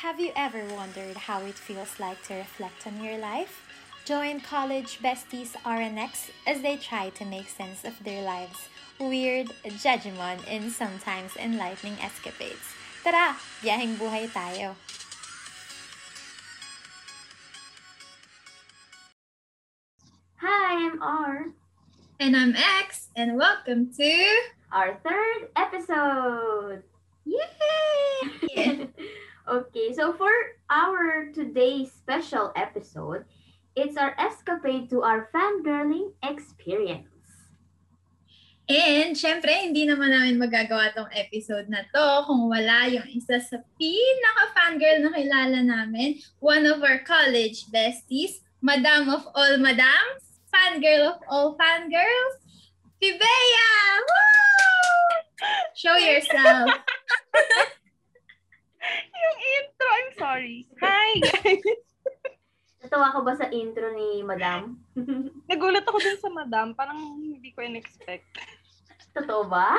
Have you ever wondered how it feels like to reflect on your life? Join college besties RNX as they try to make sense of their lives' weird, judgment, and sometimes enlightening escapades. Tara, biyaheng buhay tayo! Hi, I'm R. And I'm X, and welcome to Our third episode. Yay! okay, so for our today's special episode, it's our escapade to our fangirling experience. And syempre, hindi naman namin magagawa tong episode na to kung wala yung isa sa pinaka-fangirl na kilala namin, one of our college besties, Madam of all madams, fangirl of all fangirls, Pibea! Woo! Show yourself. yung intro, I'm sorry. Hi, guys. Natawa ka ba sa intro ni Madam? Nagulat ako dun sa madam. Parang hindi ko in-expect. Totoo ba?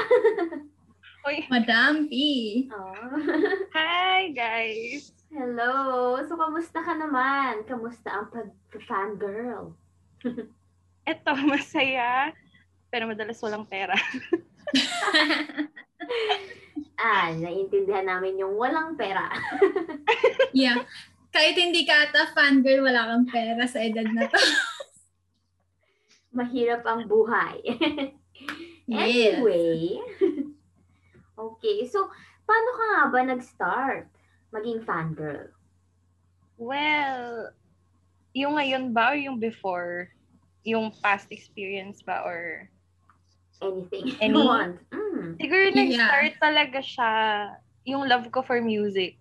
Oy, Madam P. oh. hi, guys. Hello! So, kamusta ka naman? Kamusta ang pag-fangirl? Eto, masaya. Pero madalas walang pera. Ah, naiintindihan namin yung walang pera. yeah. Kahit hindi ka ata fangirl, wala kang pera sa edad na to. Mahirap ang buhay. Anyway, okay. So, paano ka nga ba nag-start maging fangirl? Well, yung ngayon ba or yung before? Yung past experience ba or... Anything Any- you want. Mm. Siguro Yeah. nag-start talaga siya yung love ko for music.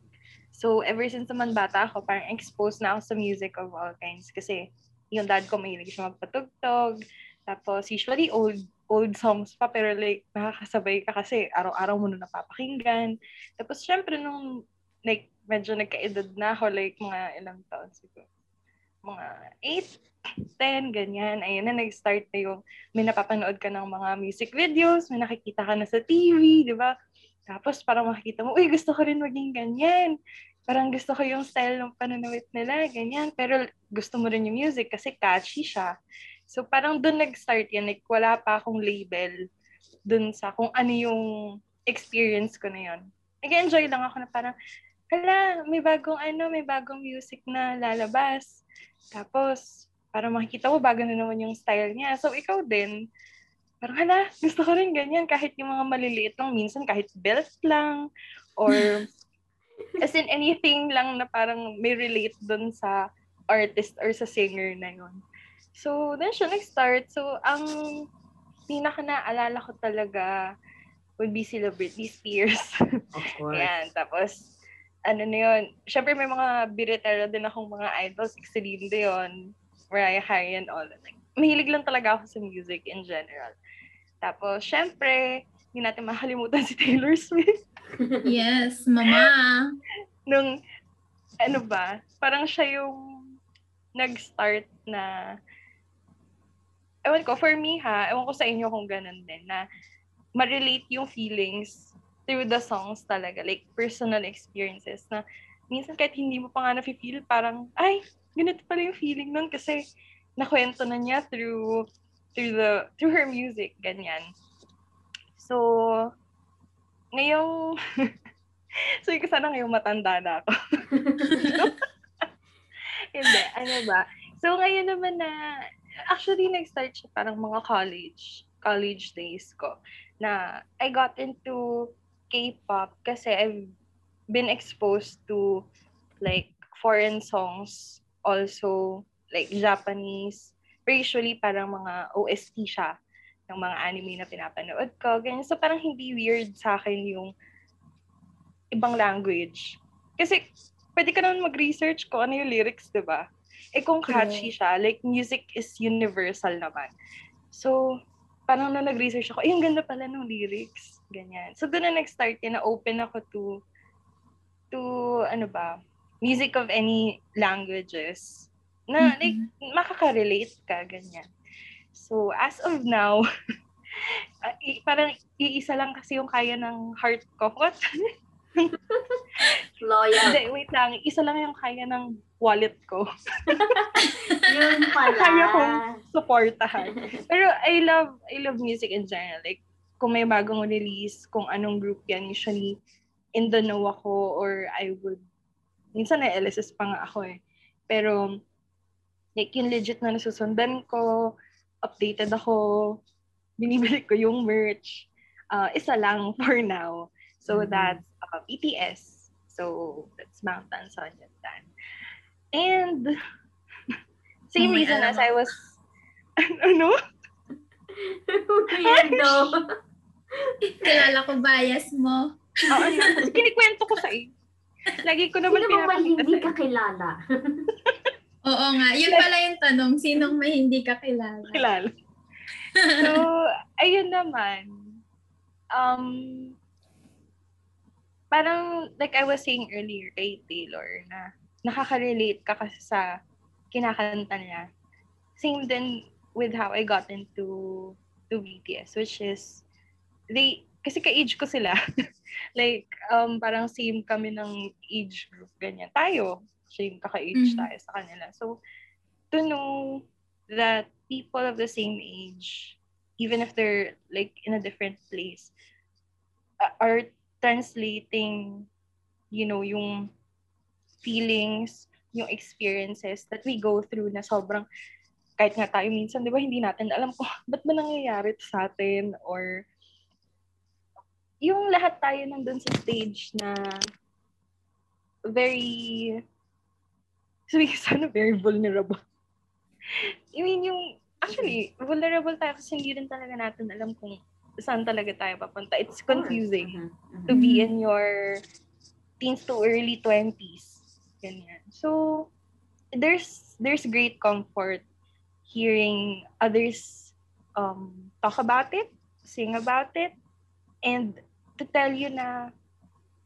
So, ever since naman bata ako, parang exposed na ako sa music of all kinds. Kasi yung dad ko mahilig siya magpatugtog. Tapos, usually old old songs pa, pero like, nakakasabay ka kasi araw-araw mo na napapakinggan. Tapos, syempre, nung like, medyo nagkaedad na ako, like, mga ilang taon siguro. Mga 8, 10, ganyan. Ayun na, nag-start na yung may napapanood ka ng mga music videos, may nakikita ka na sa TV, di ba? Tapos parang makikita mo, uy, gusto ko rin maging ganyan. Parang gusto ko yung style ng pananawit nila, ganyan. Pero gusto mo rin yung music kasi catchy siya. So parang doon nag-start yan. Like, wala pa akong label doon sa kung ano yung experience ko na yun. Nag-enjoy lang ako na parang, hala, may bagong ano, may bagong music na lalabas. Tapos, parang makikita mo, bago na naman yung style niya. So, ikaw din, parang hala, gusto ko rin ganyan. Kahit yung mga maliliit lang, minsan kahit belt lang, or as in anything lang na parang may relate dun sa artist or sa singer na yun. So, then siya nag-start. So, ang pinaka naalala ko talaga would be sila Britney Spears. Of course. Yan, tapos, ano na yun, syempre may mga biritera din akong mga idols, like Celine Dion, Mariah Carey and all. Like, mahilig lang talaga ako sa music in general. Tapos, syempre, hindi natin makalimutan si Taylor Swift. Yes, mama. Nung, ano ba, parang siya yung nag-start na, ewan ko, for me ha, ewan ko sa inyo kung ganun din, na ma-relate yung feelings through the songs talaga, like personal experiences na minsan kahit hindi mo pa nga na-feel, parang, ay, ganito pala yung feeling nun kasi nakwento na niya through through the through her music ganyan. So ngayong so yung sana ngayong matanda na ako. Hindi ano ba? So ngayon naman na actually nag-start siya parang mga college college days ko na I got into K-pop kasi I've been exposed to like foreign songs also like Japanese pero usually parang mga OST siya ng mga anime na pinapanood ko ganyan so parang hindi weird sa akin yung ibang language kasi pwede ka naman mag-research ko ano yung lyrics, di ba? Eh kung catchy siya, like music is universal naman. So, parang nung nag-research ako, ay, ang ganda pala ng lyrics. Ganyan. So, doon na nag-start yan, na-open ako to, to, ano ba, music of any languages. Na, Mhm. like, makaka-relate ka, ganyan. So, as of now, ah, parang iisa lang kasi yung kaya ng heart ko. What? Loyal. Hindi, wait lang. Isa lang yung kaya ng wallet ko. Yun pala. Kaya kong supportahan. Pero I love, I love music in general. Like, kung may bagong release, kung anong group yan, usually in the know ako or I would, minsan na LSS pa nga ako eh. Pero, like, yung legit na nasusundan ko, updated ako, binibili ko yung merch. Uh, isa lang for now. So, Mhm. that's uh, BTS. So, that's Bangtan Sonyeondan. And, same may reason as I was, ano? Weirdo. Kilala ko bias mo. Oo, ano? Kinikwento ko sa iyo. Lagi ko naman Sino ba hindi ka kilala? Oo nga. Yun pala yung tanong. Sinong may hindi ka kilala? kilala. So, ayun naman. Um, parang, like I was saying earlier kay Taylor, na nakaka-relate ka kasi sa kinakanta niya. Same din with how I got into to BTS, which is, they, kasi ka-age ko sila. like, um, parang same kami ng age group, ganyan. Tayo, same kaka-age Mhm. tayo sa kanila. So, to know that people of the same age, even if they're like in a different place, are translating, you know, yung feelings, yung experiences that we go through na sobrang, kahit nga tayo minsan, di ba, hindi natin alam kung ba't ba nangyayari sa atin or yung lahat tayo nandun sa stage na very, sabi ko sana very vulnerable. I mean, yung, actually, vulnerable tayo kasi hindi rin talaga natin alam kung saan talaga tayo papunta. It's confusing Mhm. to be in your teens to early 20s. Ganyan. So, there's there's great comfort hearing others um, talk about it, sing about it, and to tell you na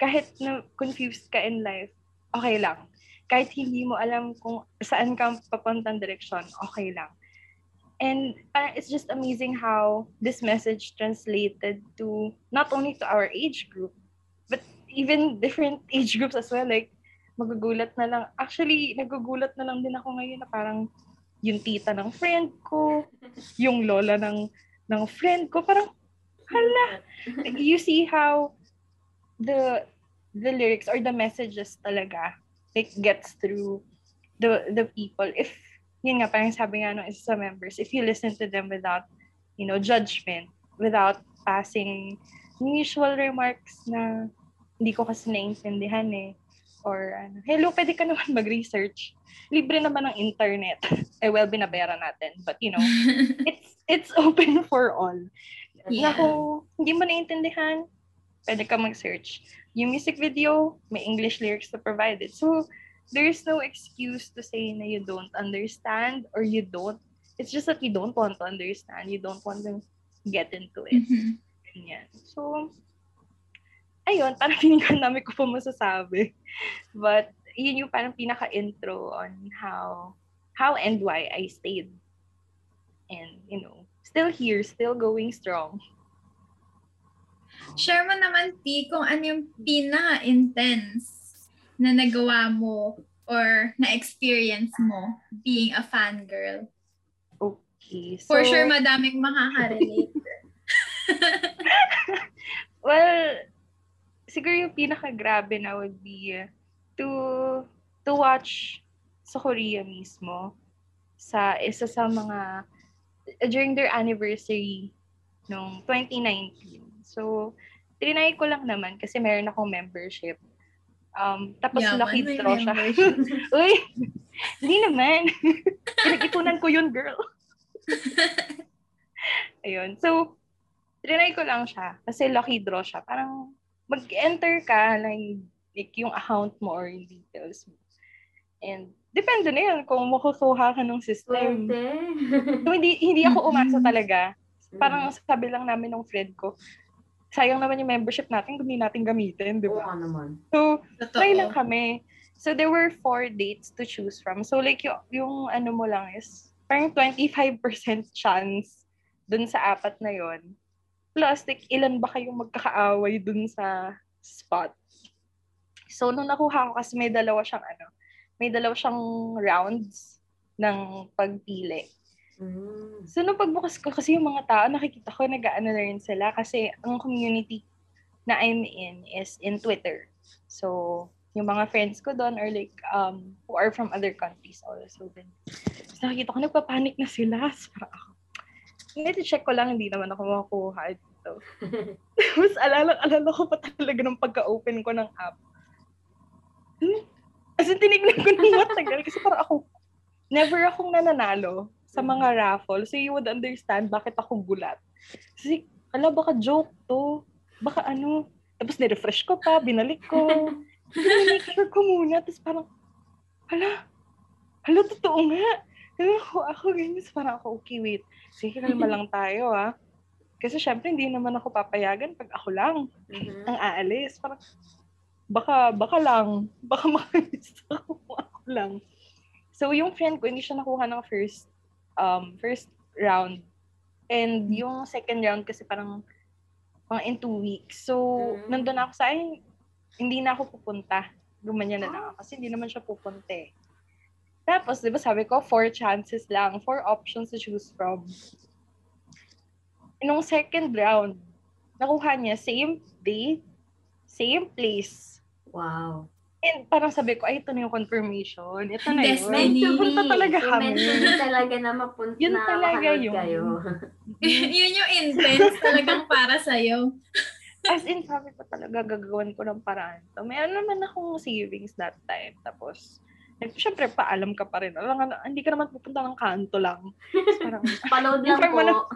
kahit na confused ka in life, okay lang. Kahit hindi mo alam kung saan ka papuntang direksyon, okay lang. And parang it's just amazing how this message translated to not only to our age group, but even different age groups as well. Like, magugulat na lang. Actually, nagugulat na lang din ako ngayon na parang yung tita ng friend ko, yung lola ng ng friend ko, parang hala. You see how the the lyrics or the messages talaga like gets through the the people if yun nga parang sabi nga ng isa sa members if you listen to them without you know judgment without passing usual remarks na hindi ko kasi naintindihan eh or ano. Hello pwede ka naman mag-research. Libre naman ng internet. Eh well binabayaran natin but you know it's it's open for all. Na Yeah. kung hindi mo naintindihan pwede ka mag-search. Yung music video, may English lyrics na provided. So, there's no excuse to say na you don't understand or you don't. It's just that you don't want to understand. You don't want to get into it. Mhm. Ganyan. So, ayun, parang feeling ko namin ko pa masasabi. But, yun yung parang pinaka-intro on how, how and why I stayed. And, you know, still here, still going strong. Share mo naman, T, kung ano yung pinaka-intense na nagawa mo or na-experience mo being a fangirl. Okay. So, For sure, madaming makaka-relate. Well, siguro yung pinaka-grabe na would be to to watch sa Korea mismo sa isa sa mga during their anniversary nung 2019. So, trinay ko lang naman kasi meron akong membership. Um, tapos Yaman, lucky draw siya. Uy, hindi naman. Pinag-ipunan ko yun, girl. Ayun. So, trinay ko lang siya kasi lucky draw siya. Parang mag-enter ka like, like yung account mo or yung details mo. And depende na yun kung makukuha ka ng system. Swerte. So, hindi, hindi ako umasa talaga. Parang sabi lang namin ng friend ko, sayang naman yung membership natin kung hindi natin gamitin, di Oo ba? nga naman. So, Totoo. try lang kami. So, there were four dates to choose from. So, like, yung, yung ano mo lang is, parang 25% chance dun sa apat na yon Plus, like, ilan ba kayong magkakaaway dun sa spot? So, nung nakuha ko kasi may dalawa siyang ano, may dalawa siyang rounds ng pagpili. Mm. So, nung pagbukas ko, kasi yung mga tao, nakikita ko, nag-ano na rin sila kasi ang community na I'm in is in Twitter. So, yung mga friends ko doon are like, um, who are from other countries also. Then, so, nakikita ko, nagpapanik na sila. So, ako, hindi, check ko lang, hindi naman ako makakuha dito. Tapos, alala, alala ko pa talaga nung pagka-open ko ng app. Hmm? As in, tinignan ko ng matagal kasi parang ako, never akong nananalo sa mga raffle. So, you would understand bakit ako gulat. Kasi, ala, baka joke to. Baka ano. Tapos, nirefresh ko pa, binalik ko. Sure ko muna. Tapos parang, hala, hala, totoo nga. Ano ako, ako ganyan. So, parang ako, okay, wait. Sige, kalma lang tayo, ah. Kasi syempre, hindi naman ako papayagan pag ako lang Mhm. ang aalis. Parang, baka, baka lang. Baka makamiss ako ako lang. So, yung friend ko, hindi siya nakuha ng first, um, first round. And yung second round kasi parang, mga in two weeks. So, Mm. nandun ako sa akin, hindi na ako pupunta. Gumanyan na lang ako. Kasi hindi naman siya pupunta eh. Tapos, di ba sabi ko, four chances lang. Four options to choose from. Nung second round, nakuha niya same day, same place. Wow. And parang sabi ko, ay, ito na yung confirmation. Ito na yun. Destiny. Pupunta talaga kami. be talaga na mapunta Yun na talaga yun. kayo. Yun yung intense talagang para sa'yo. As in, sabi ko talaga, gagawin ko ng paraan. So, may ano naman akong savings that time. Tapos, like, syempre, paalam ka pa rin. Alam hindi ka naman pupunta ng kanto lang. Tapos parang, Paload lang mo na- po.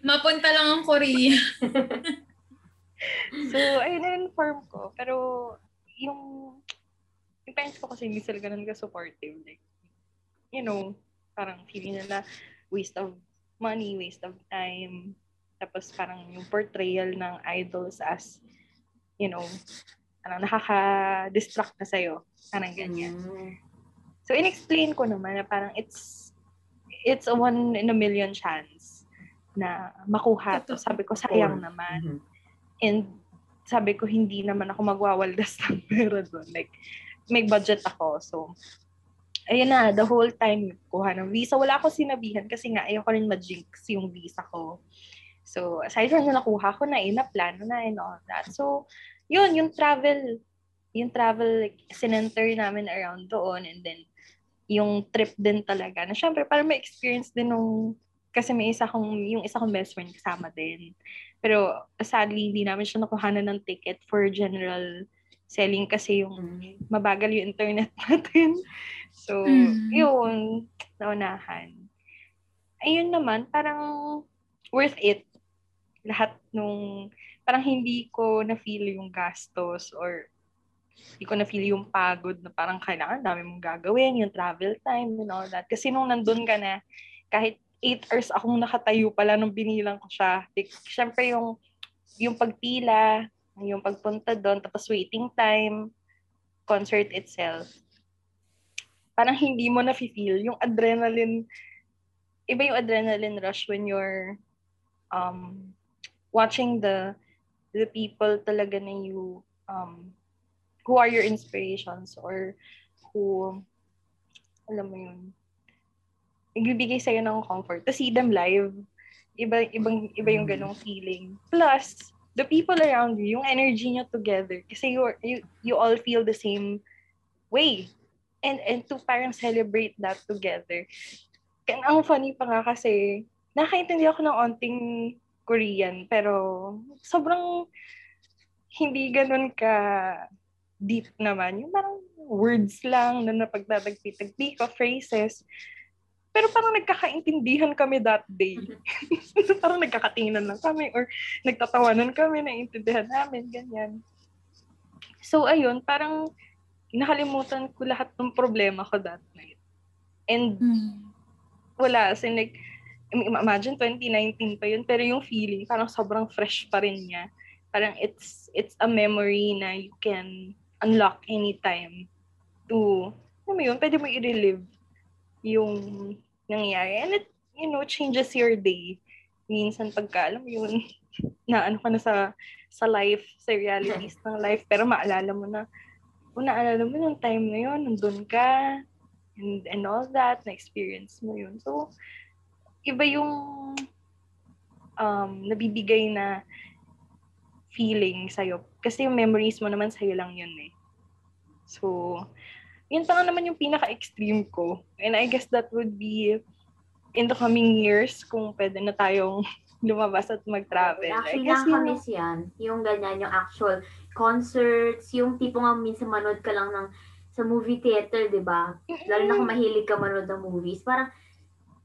Mapunta lang ang Korea. so, ayun, inform ko. Pero, yung, yung parents ko kasi hindi sila ganun ka-supportive. Like, you know, parang feeling nila waste of money, waste of time. Tapos parang yung portrayal ng idols as, you know, ano, nakaka-distract na sa'yo. Parang ganyan. Mm. So, in-explain ko naman na parang it's it's a one in a million chance na makuha to. Sabi ko, sayang naman. Mhm. And sabi ko, hindi naman ako magwawaldas ng pera doon. Like, may budget ako. So, ayun na, the whole time, kuha ng visa. Wala ako sinabihan kasi nga, ayoko rin ma-jinx yung visa ko. So, aside from na nakuha ko na, ina plano na and all that. So, yun, yung travel, yung travel, like, sinenter namin around doon and then, yung trip din talaga. Na syempre, para may experience din nung, kasi may isa kong, yung isa kong best friend kasama din. Pero sadly, hindi namin siya nakuhanan ng ticket for general selling kasi yung Mm. mabagal yung internet natin. So, Mm. yun, naunahan. Ayun naman, parang worth it. Lahat nung, parang hindi ko na-feel yung gastos or hindi ko na-feel yung pagod na parang kailangan dami mong gagawin, yung travel time and all that. Kasi nung nandun ka na, kahit 8 hours akong nakatayo pala nung binilang ko siya. Like, syempre yung, yung pagpila, yung pagpunta doon, tapos waiting time, concert itself. Parang hindi mo na-feel yung adrenaline, iba yung adrenaline rush when you're um, watching the the people talaga na you um, who are your inspirations or who alam mo yun nagbibigay sa'yo ng comfort to see them live. Iba ibang iba yung ganong feeling. Plus the people around you yung energy nyo together kasi you are- you you all feel the same way and and to parang celebrate that together and ang funny pa nga kasi nakaintindi ako ng onting Korean pero sobrang hindi ganun ka deep naman. Yung parang words lang na napagdadagpi-tagpi ka, phrases. Pero parang nagkakaintindihan kami that day. parang nagkakatingnan lang kami or nagtatawanan kami, naiintindihan namin, ganyan. So, ayun, parang nakalimutan ko lahat ng problema ko that night. And Mm. wala, as in like, imagine 2019 pa yun, pero yung feeling, parang sobrang fresh pa rin niya. Parang it's, it's a memory na you can unlock anytime to, ano mo yun, pwede mo i-relive yung nangyayari. And it, you know, changes your day. Minsan pagka, alam mo yun, na ano ka na sa, sa life, sa realities ng life, pero maalala mo na, kung naalala mo yung time na yun, nandun ka, and, and all that, na-experience mo yun. So, iba yung um, nabibigay na feeling sa'yo. Kasi yung memories mo naman sa'yo lang yun eh. So, yun pa nga naman yung pinaka-extreme ko. And I guess that would be in the coming years kung pwede na tayong lumabas at mag-travel. I Actually, guess yun, nakakamiss yan. Yung ganyan, yung actual concerts, yung tipo nga minsan manood ka lang ng sa movie theater, di ba? Lalo na kung mahilig ka manood ng movies. Parang,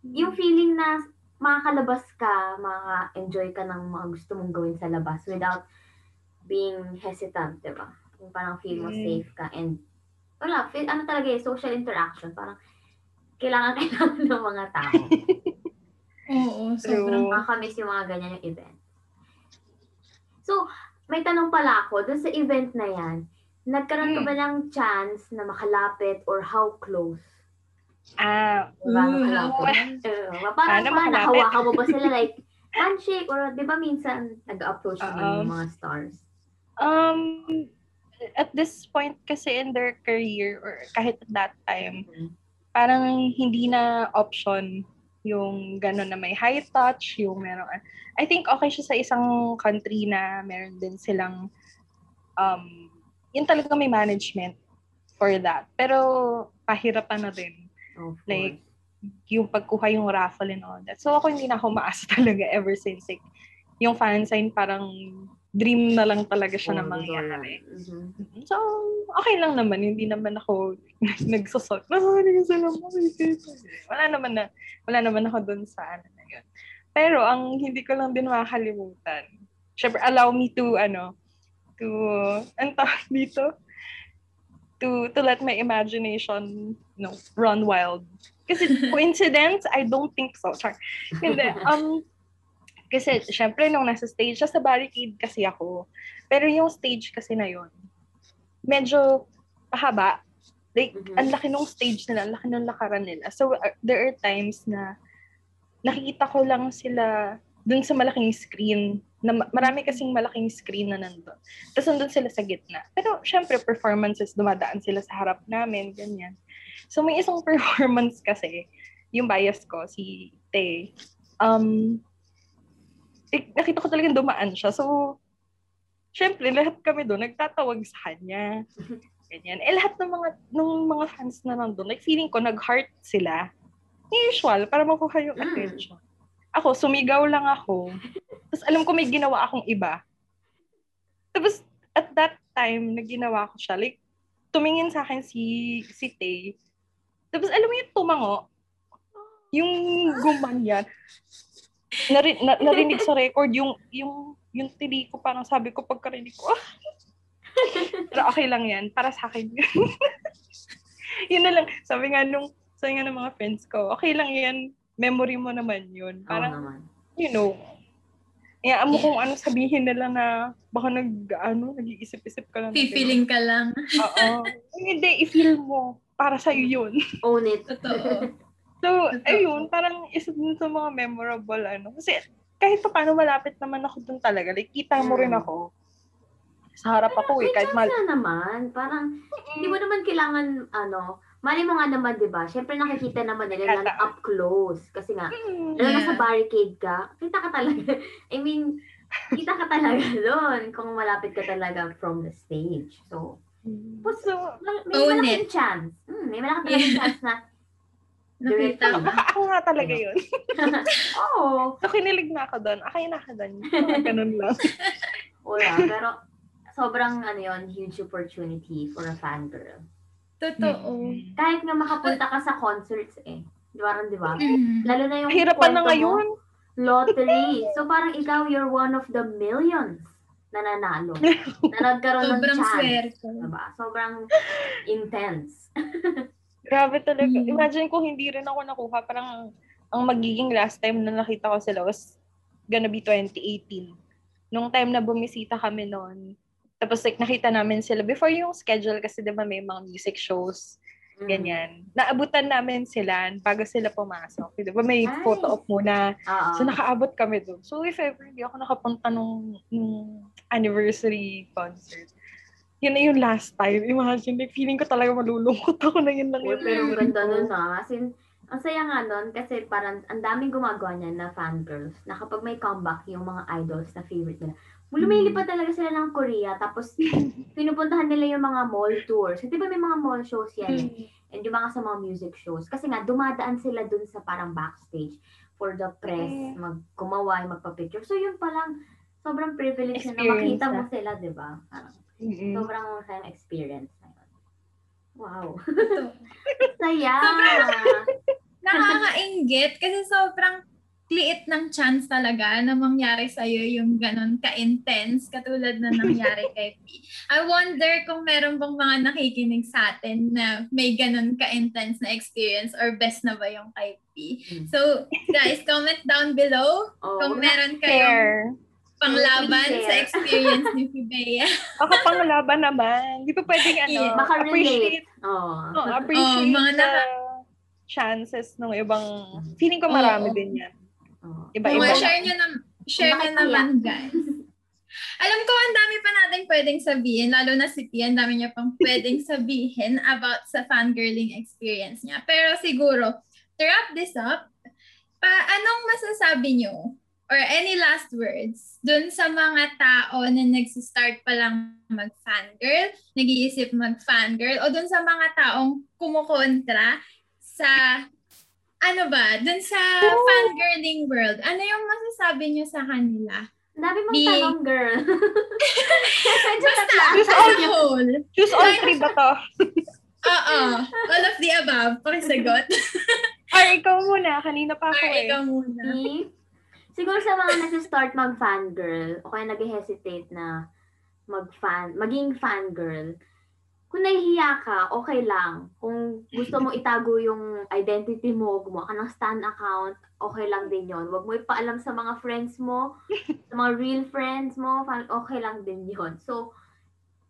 yung feeling na makakalabas ka, maka-enjoy ka ng mga gusto mong gawin sa labas without being hesitant, di ba? Yung parang feel mo Mm. safe ka and wala, feel, ano talaga eh, social interaction. Parang, kailangan kailangan ng mga tao. Oo, sobrang. Nakakamiss yung mga ganyan yung event. So, may tanong pala ako, dun sa event na yan, nagkaroon ka Hmm. ba ng chance na makalapit or how close? ah, Diba, Ooh, makalapit? Uh, parang Paano nahawakan mo ba sila like handshake or di ba minsan nag-approach naman Um, yung mga stars? um, at this point kasi in their career or kahit at that time, parang hindi na option yung gano'n na may high touch, yung meron. I think okay siya sa isang country na meron din silang um, yun talaga may management for that. Pero pahirapan na din Of like, yung pagkuha yung raffle and all that. So ako hindi na ako maasa talaga ever since like, yung fan sign parang dream na lang talaga siya na Oo, mangyari. Mhm. Mhm. So, okay lang naman. Hindi naman ako nagsusot. Nasari ka sila makikita. Wala naman na, wala naman ako dun sa ano na yun. Pero, ang hindi ko lang din makakalimutan, syempre, allow me to, ano, to, ang tawag dito, to, to let my imagination, no, run wild. Kasi coincidence, I don't think so. Char. Hindi. Um, kasi, syempre, nung nasa stage, sa barricade kasi ako. Pero yung stage kasi na yun, medyo pahaba. Like, Mhm. ang laki nung stage nila, ang laki ng lakaran nila. So, uh, there are times na nakikita ko lang sila dun sa malaking screen. Na ma- marami kasing malaking screen na nandun. Tapos nandun sila sa gitna. Pero, syempre, performances, dumadaan sila sa harap namin, ganyan. So, may isang performance kasi, yung bias ko, si Tay, um, eh, nakita ko talagang dumaan siya. So, syempre, lahat kami doon, nagtatawag sa kanya. Ganyan. Eh, lahat ng mga, ng mga fans na nandun, like, feeling ko, nag-heart sila. Usual, para makuha yung Mm. attention. Ako, sumigaw lang ako. Tapos, alam ko may ginawa akong iba. Tapos, at that time, na ginawa ko siya, like, tumingin sa akin si, si Tay. Tapos, alam mo yung tumango, yung gumanyan, nari, na, narinig sa record yung yung yung tili ko parang sabi ko pagkarinig ko ah. pero okay lang yan para sa akin yun yun na lang sabi nga nung sabi nga ng mga friends ko okay lang yan memory mo naman yun parang naman. you know Kaya mo kung ano sabihin nila na baka nag, ano, nag-iisip-isip ka lang. Feeling ka lang. Oo. Hindi, i-feel mo. Para sa'yo yun. Own it. Totoo. So, ayun, parang isa din sa mga memorable, ano. Kasi kahit pa paano malapit naman ako dun talaga. Like, kita mo rin Mm. ako. Sa harap ako eh. Kahit mal... na naman. Parang, hindi mo naman kailangan, ano, mali mo nga naman, di ba? Siyempre nakikita naman nila na up close. Kasi nga, Mm. lalo na sa Yeah. barricade ka, kita ka talaga. I mean, kita ka talaga doon kung malapit ka talaga from the stage. So, So, mal- may malaking chance. Hmm, may malaking talagang chance na, Nakita mo. baka ako nga talaga yun. oh, So, kinilig na ako doon. Akay na ako doon. Ganun lang. wala. Pero, sobrang, ano yon huge opportunity for a fangirl. Totoo. Kahit nga makapunta ka sa concerts eh. Di ba, di ba? Mm. Lalo na yung Hirapan na kwento mo, ngayon. lottery. So parang ikaw, you're one of the millions na nanalo. na nagkaroon ng Sobrang chance. swerte. Diba? Sobrang intense. Grabe talaga. Mm. Imagine kung hindi rin ako nakuha. Parang ang magiging last time na nakita ko sila was gonna be 2018. Nung time na bumisita kami noon. Tapos like nakita namin sila before yung schedule kasi 'di ba may mga music shows Mm. ganyan. Naabutan namin sila bago sila pumasok. 'Di ba may Ay. photo op muna. Oo. So nakaabot kami doon. So if ever hindi ako nakapunta nung, nung anniversary concert, yun na yung last time. Imagine, like, feeling ko talaga malulungkot ako na yun lang Uy, pero ang ganda nun ah. As in, ang saya nga nun kasi parang ang daming gumagawa niyan na fangirls na kapag may comeback yung mga idols na favorite nila, lumilipad talaga sila ng Korea tapos pinupuntahan nila yung mga mall tours. Kasi di ba may mga mall shows yan eh? Mm. And yung mga sa mga music shows. Kasi nga, dumadaan sila dun sa parang backstage for the press, Mm. magkumaway, magpa-picture. So yun palang sobrang privilege na makita mo sila, di ba? Mm-mm. sobrang kayang experience na yun. Wow. Saya! Nakakaingit kasi sobrang liit ng chance talaga na mangyari sa'yo yung ganon ka-intense katulad na nangyari kay P. I wonder kung meron bang mga nakikinig sa atin na may ganon ka-intense na experience or best na ba yung kay P. Mm. So, guys, comment down below Oh, kung meron kayong Share. Panglaban sa experience ni Pibea. Ako pang laban naman. Di ba pwedeng ano, Yeah, makarelate. appreciate, Oh. oh, appreciate Oh, mga the chances ng ibang, feeling ko marami din yan. oh. Iba-iba. Lang. share nyo, na, share nyo naman, guys. Alam ko, ang dami pa natin pwedeng sabihin, lalo na si Tia, ang dami niya pang pwedeng sabihin about sa fangirling experience niya. Pero siguro, to wrap this up, pa, anong masasabi niyo or any last words dun sa mga tao na nagsistart pa lang mag-fangirl, nag-iisip mag-fangirl, o dun sa mga taong kumukontra sa ano ba, dun sa fangirling world, ano yung masasabi niyo sa kanila? Dami mong Di- tanong, girl. Basta, Choose all. whole. Choose all three ba to? Oo. All of the above. Pakisagot. Or ikaw muna, kanina pa ako Or eh. ikaw muna. Me? Siguro sa mga nag-start mag-fangirl, o kaya nag-hesitate na mag-fan, maging fangirl, kung nahihiya ka, okay lang. Kung gusto mo itago yung identity mo, gumawa ka ng stan account, okay lang din yon. Huwag mo ipaalam sa mga friends mo, sa mga real friends mo, okay lang din yon. So,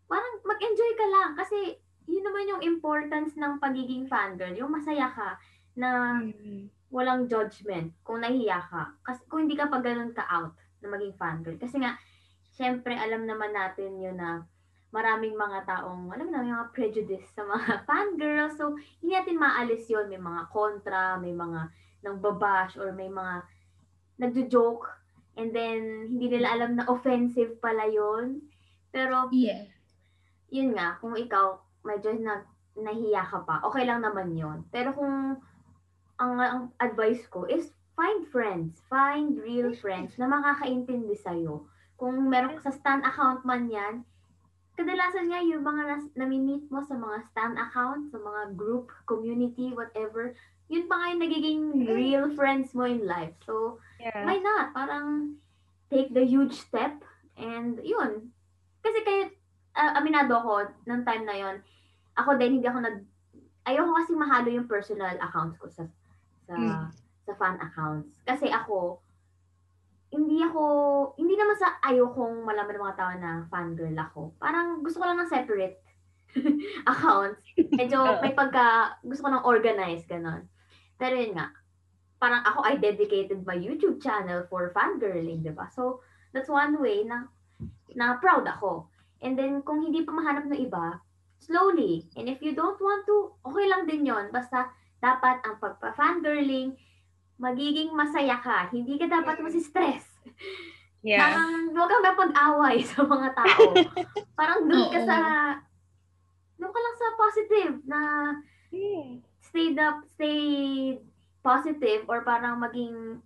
parang mag-enjoy ka lang. Kasi, yun naman yung importance ng pagiging fangirl. Yung masaya ka na Mm. Walang judgment kung nahiya ka. Kasi kung hindi ka pa ganun ka-out na maging fangirl. Kasi nga, syempre, alam naman natin yun na maraming mga taong, alam mo na, may mga prejudice sa mga fangirls. So, hindi natin maalis yun. May mga kontra, may mga nang babash, or may mga nagjo-joke. And then, hindi nila alam na offensive pala yun. Pero, Yeah. yun nga, kung ikaw, medyo na, nahiya ka pa, okay lang naman yun. Pero kung ang, ang advice ko is find friends, find real friends na makakaintindi sa'yo. Kung meron sa stan account man yan, kadalasan nga yung mga nas, nami-meet mo sa mga stan account, sa mga group, community, whatever, yun pa nga yung nagiging real friends mo in life. So, Yeah. why not? Parang take the huge step and yun. Kasi kayo, ah, aminado ako nung time na yon ako din, hindi ako nag, ayoko kasi mahalo yung personal accounts ko sa, sa, Mm. sa fan accounts. Kasi ako, hindi ako, hindi naman sa ayokong malaman ng mga tao na fangirl ako. Parang gusto ko lang ng separate accounts. Medyo may pagka, gusto ko ng organized, ganon. Pero yun nga, parang ako I dedicated my YouTube channel for fangirling, di ba? So, that's one way na, na proud ako. And then, kung hindi pa mahanap ng iba, slowly. And if you don't want to, okay lang din yon Basta, dapat ang pagpa-fangirling, magiging masaya ka. Hindi ka dapat masistress. Yeah. Parang, huwag kang mapag-away sa mga tao. Parang doon ka sa, doon ka lang sa positive na stay up, stay positive or parang maging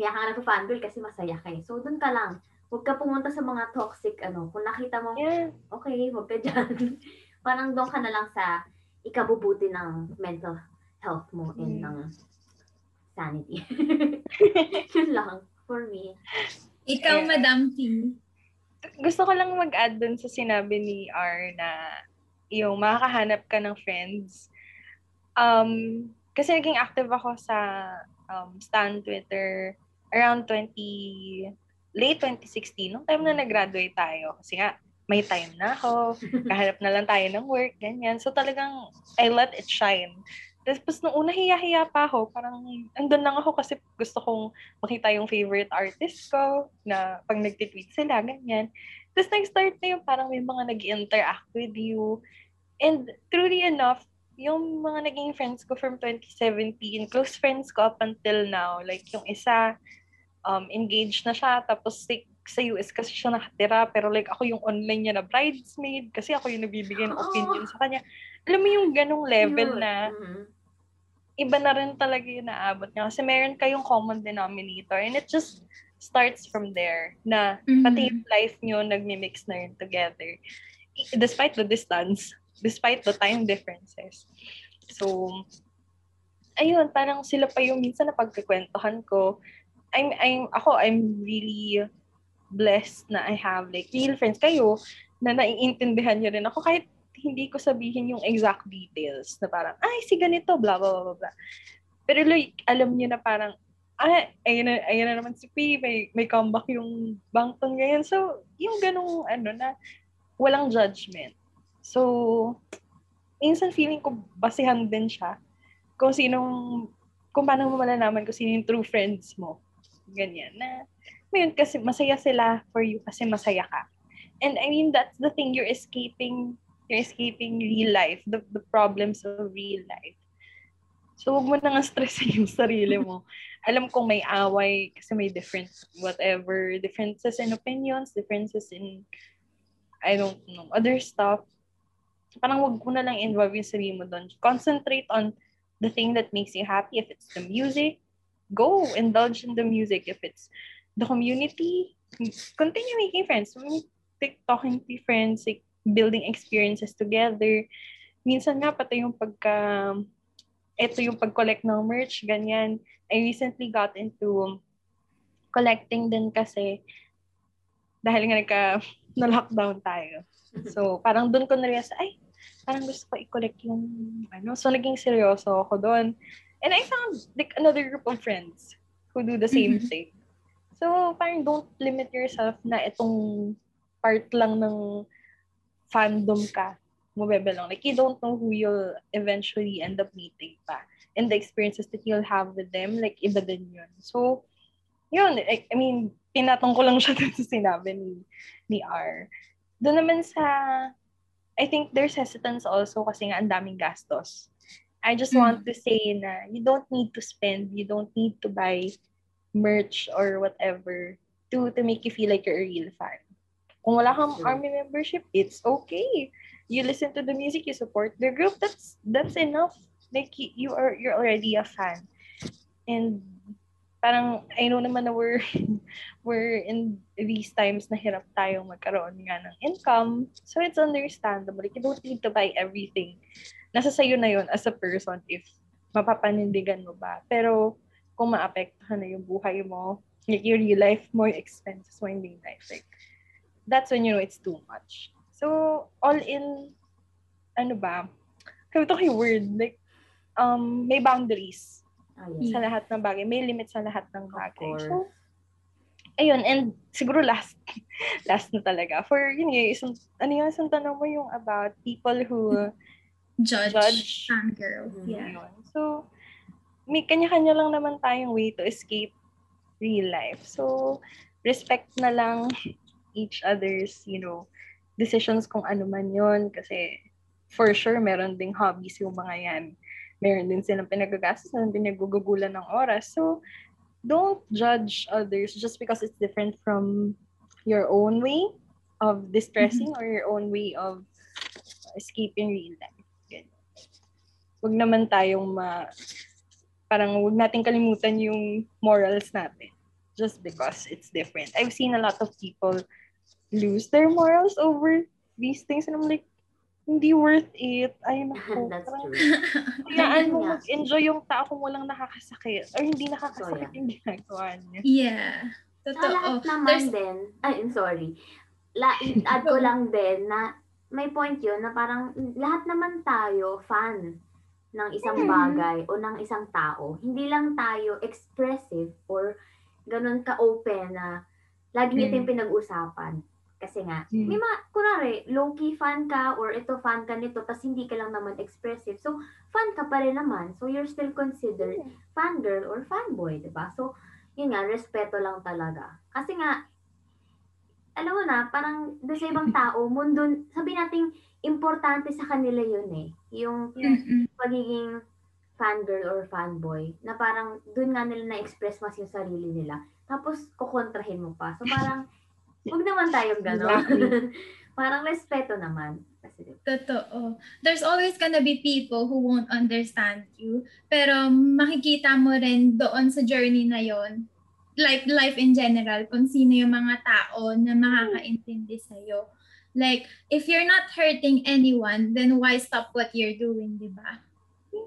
kaya ka nagpa-fangirl kasi masaya ka eh. So, doon ka lang. Huwag ka pumunta sa mga toxic, ano, kung nakita mo, Yeah. okay, huwag ka dyan. parang doon ka na lang sa ikabubuti ng mental health mo and Mm. ng sanity. Yun lang, for me. Ikaw, Yeah. Madam T. Gusto ko lang mag-add dun sa sinabi ni R na yung makakahanap ka ng friends. Um, kasi naging active ako sa um, Stan Twitter around 20, late 2016, nung time na nag-graduate tayo. Kasi nga, may time na ako, kahanap na lang tayo ng work, ganyan. So talagang, I let it shine. Tapos nung una, hiya-hiya pa ako. Parang, andun lang ako kasi gusto kong makita yung favorite artist ko na pag nagtitweet sila, ganyan. Tapos nag-start na yung parang may mga nag interact with you. And truly enough, yung mga naging friends ko from 2017, close friends ko up until now, like yung isa, um, engaged na siya, tapos like, sa US kasi siya nakatira, pero like ako yung online niya na bridesmaid, kasi ako yung nabibigay ng opinion sa kanya. Alam mo yung ganong level Cute. na Mhm. Iba na rin talaga yung naabot niya. Kasi meron kayong common denominator and it just starts from there na pati yung life nyo nagmi-mix na rin together. Despite the distance, despite the time differences. So, ayun, parang sila pa yung minsan na pagkikwentuhan ko. I'm, I'm, ako, I'm really blessed na I have like real friends kayo na naiintindihan nyo rin ako kahit hindi ko sabihin yung exact details na parang, ay, si ganito, blah, blah, blah, blah. Pero like, alam niyo na parang, ah, ayun na, ayun na naman si P, may, may comeback yung bangton ngayon. So, yung ganong, ano na, walang judgment. So, minsan feeling ko basihan din siya kung sinong, kung paano mo malalaman kung sino yung true friends mo. Ganyan na, ngayon kasi masaya sila for you kasi masaya ka. And I mean, that's the thing, you're escaping you're escaping real life, the, the problems of real life. So, huwag mo nang stressin yung sarili mo. Alam kong may away kasi may different, whatever, differences in opinions, differences in, I don't know, other stuff. Parang huwag mo na lang involve yung sarili mo doon. Concentrate on the thing that makes you happy. If it's the music, go indulge in the music. If it's the community, continue making friends. Like, talking to friends, like, building experiences together. Minsan nga, pati yung pagka, ito yung pag-collect ng merch, ganyan. I recently got into collecting din kasi dahil nga nagka, na-lockdown tayo. So, parang doon ko na-realize, ay, parang gusto ko i-collect yung, ano, so naging seryoso ako doon. And I found, like, another group of friends who do the same Mhm. thing. So, parang don't limit yourself na itong part lang ng fandom ka mo bebelong. Like, you don't know who you'll eventually end up meeting pa. And the experiences that you'll have with them, like, iba din yun. So, yun, I, I mean, tinatong ko lang siya dun sa sinabi ni, ni R. Doon naman sa, I think there's hesitance also kasi nga ang daming gastos. I just Mm. want to say na you don't need to spend, you don't need to buy merch or whatever to to make you feel like you're a real fan. Kung wala kang army membership, it's okay. You listen to the music, you support the group. That's that's enough. Like you are you're already a fan. And parang I know naman na we're we're in these times na hirap tayong magkaroon nga ng income. So it's understandable. Like you don't need to buy everything. Nasa sayo na yun as a person if mapapanindigan mo ba. Pero kung maapektuhan na yung buhay mo, like your real life mo, yung expenses mo, hindi life. Like, that's when you know it's too much. So, all in, ano ba, kaya ito yung word, like, um, may boundaries Ah, yes. sa lahat ng bagay. May limit sa lahat ng bagay. So, ayun, and siguro last, last na talaga. For, yun yung isang, ano yung isang tanong mo yung about people who Judge, judge. fangirl. Mhm. Yeah. Yun. So, may kanya-kanya lang naman tayong way to escape real life. So, respect na lang each other's, you know, decisions kung ano man yun. Kasi, for sure, meron ding hobbies yung mga yan. Meron din silang pinagagastos, meron din nagugugulan ng oras. So, don't judge others just because it's different from your own way of distressing or your own way of escaping real life. Ganyan. Huwag naman tayong ma... Parang huwag natin kalimutan yung morals natin just because it's different. I've seen a lot of people lose their morals over these things and I'm like, hindi worth it. Ay, naku. That's true. Hayaan mo Yeah. mag-enjoy yung tao kung walang nakakasakit or hindi nakakasakit So, yeah. yung ginagawa niya. yeah. Sa Totoo. lahat naman There's, din, ay, I'm sorry. La, add ko lang din na may point yun na parang lahat naman tayo fan ng isang Mhm. bagay o ng isang tao. Hindi lang tayo expressive or ganun ka-open na lagi yung pinag-usapan. Kasi nga, Mm. may mga, kunwari, low-key fan ka or ito fan ka nito, tas hindi ka lang naman expressive. So, fan ka pa rin naman. So, you're still considered fangirl or fanboy, di ba? So, yun nga, respeto lang talaga. Kasi nga, alam mo na, parang doon sa ibang tao, mundo, sabi nating importante sa kanila yun eh. Yung Mm-mm. pagiging fangirl or fanboy, na parang doon nga nila na-express mas yung sarili nila. Tapos, kukontrahin mo pa. So, parang, huwag naman tayong gano'n. parang respeto naman. Totoo. There's always gonna be people who won't understand you. Pero makikita mo rin doon sa journey na yon like life in general, kung sino yung mga tao na makakaintindi sa'yo. Like, if you're not hurting anyone, then why stop what you're doing, di ba?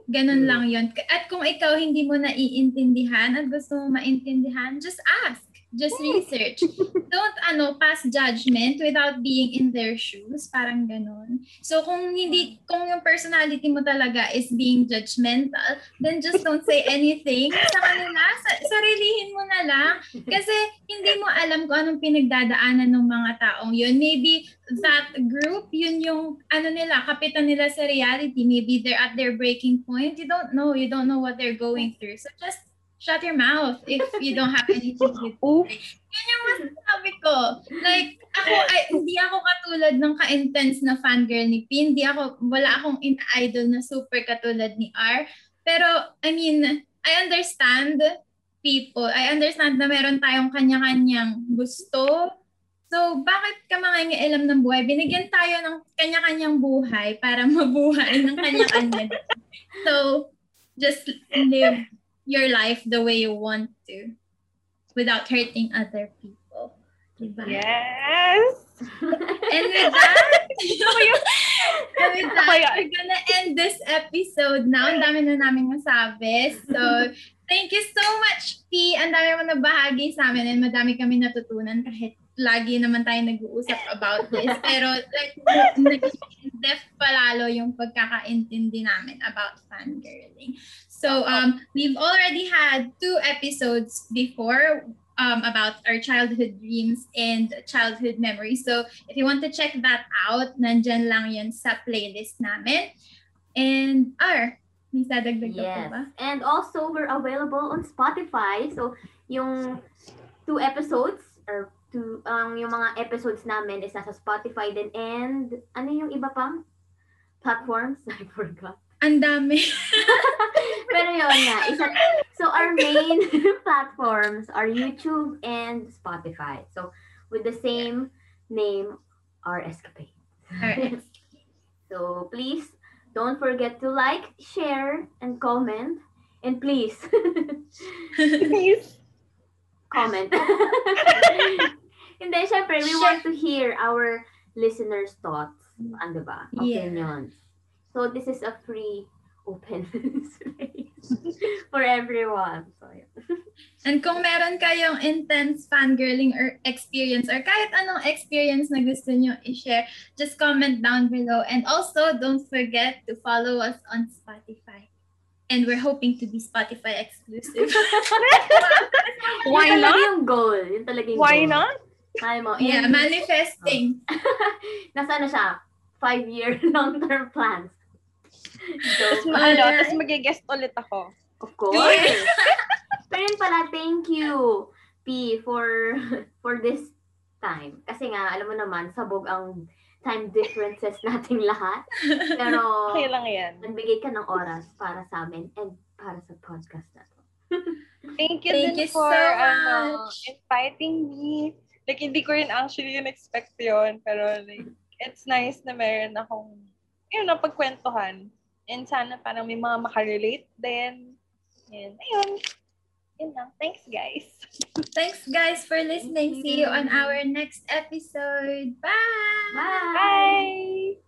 Ganun lang yon. At kung ikaw hindi mo naiintindihan at gusto mo maintindihan, just ask. Just research. Don't ano pass judgment without being in their shoes, parang ganun. So kung hindi kung yung personality mo talaga is being judgmental, then just don't say anything sa kanila. Sa, sarilihin mo na lang kasi hindi mo alam kung anong pinagdadaanan ng mga taong yun. Maybe that group, yun yung ano nila, kapitan nila sa reality. Maybe they're at their breaking point. You don't know. You don't know what they're going through. So just shut your mouth if you don't have anything to Oof. yun yung masasabi ko. Like, ako, ay, hindi ako katulad ng ka-intense na fangirl ni Pin. Hindi ako, wala akong in-idol na super katulad ni R. Pero, I mean, I understand people. I understand na meron tayong kanya-kanyang gusto. So, bakit ka mangingialam ng buhay? Binigyan tayo ng kanya-kanyang buhay para mabuhay ng kanya-kanya. so, just live your life the way you want to without hurting other people. Diba? Yes! And with that, and with that, we're gonna end this episode now. Ang dami na namin masabi. So, thank you so much, P. Ang dami mo nabahagi sa amin and madami kami natutunan kahit lagi naman tayo nag-uusap about this. Pero, like, nag-depth palalo yung pagkakaintindi namin about fangirling. So, um, we've already had two episodes before um, about our childhood dreams and childhood memories. So, if you want to check that out, nandyan lang yun sa playlist namin. And, R, may sadagdag Yes. ba? And also, we're available on Spotify. So, yung two episodes, or two, um, yung mga episodes namin is nasa Spotify din. And, ano yung iba pang platforms? I forgot. Ang dami. Pero yun nga, isa, so our main platforms are YouTube and Spotify. So, with the same name, our escapade. Alright. So, please, don't forget to like, share, and comment. And please, Please. comment. Hindi, syempre, we want to hear our listeners' thoughts. Ano ba? Yeah. So, this is a free open space for everyone. So, yun. And kung meron kayong intense fangirling or experience or kahit anong experience na gusto nyo i-share, just comment down below. And also, don't forget to follow us on Spotify. And we're hoping to be Spotify exclusive. Why yun not? yung goal. Yun talaga yung Why goal. not? Kaya mo. yeah, manifesting. nasa na siya? Five-year long-term plans. Tapos, ano, tapos mag-guest ulit ako. of course. Pero yun pala, thank you, P, for for this time. Kasi nga, alam mo naman, sabog ang time differences nating lahat. Pero, Okay lang yan. nagbigay ka ng oras para sa amin and para sa podcast na to. Thank you Thank din you for so ano, much. inviting me. Like, hindi ko rin actually in-expect yun. Pero like, it's nice na meron akong, yun, napagkwentuhan. And sana parang may mga makarelate din. And ayun. Yun lang. Thanks, guys. Thanks guys for listening. See you on our next episode. Bye! Bye! Bye!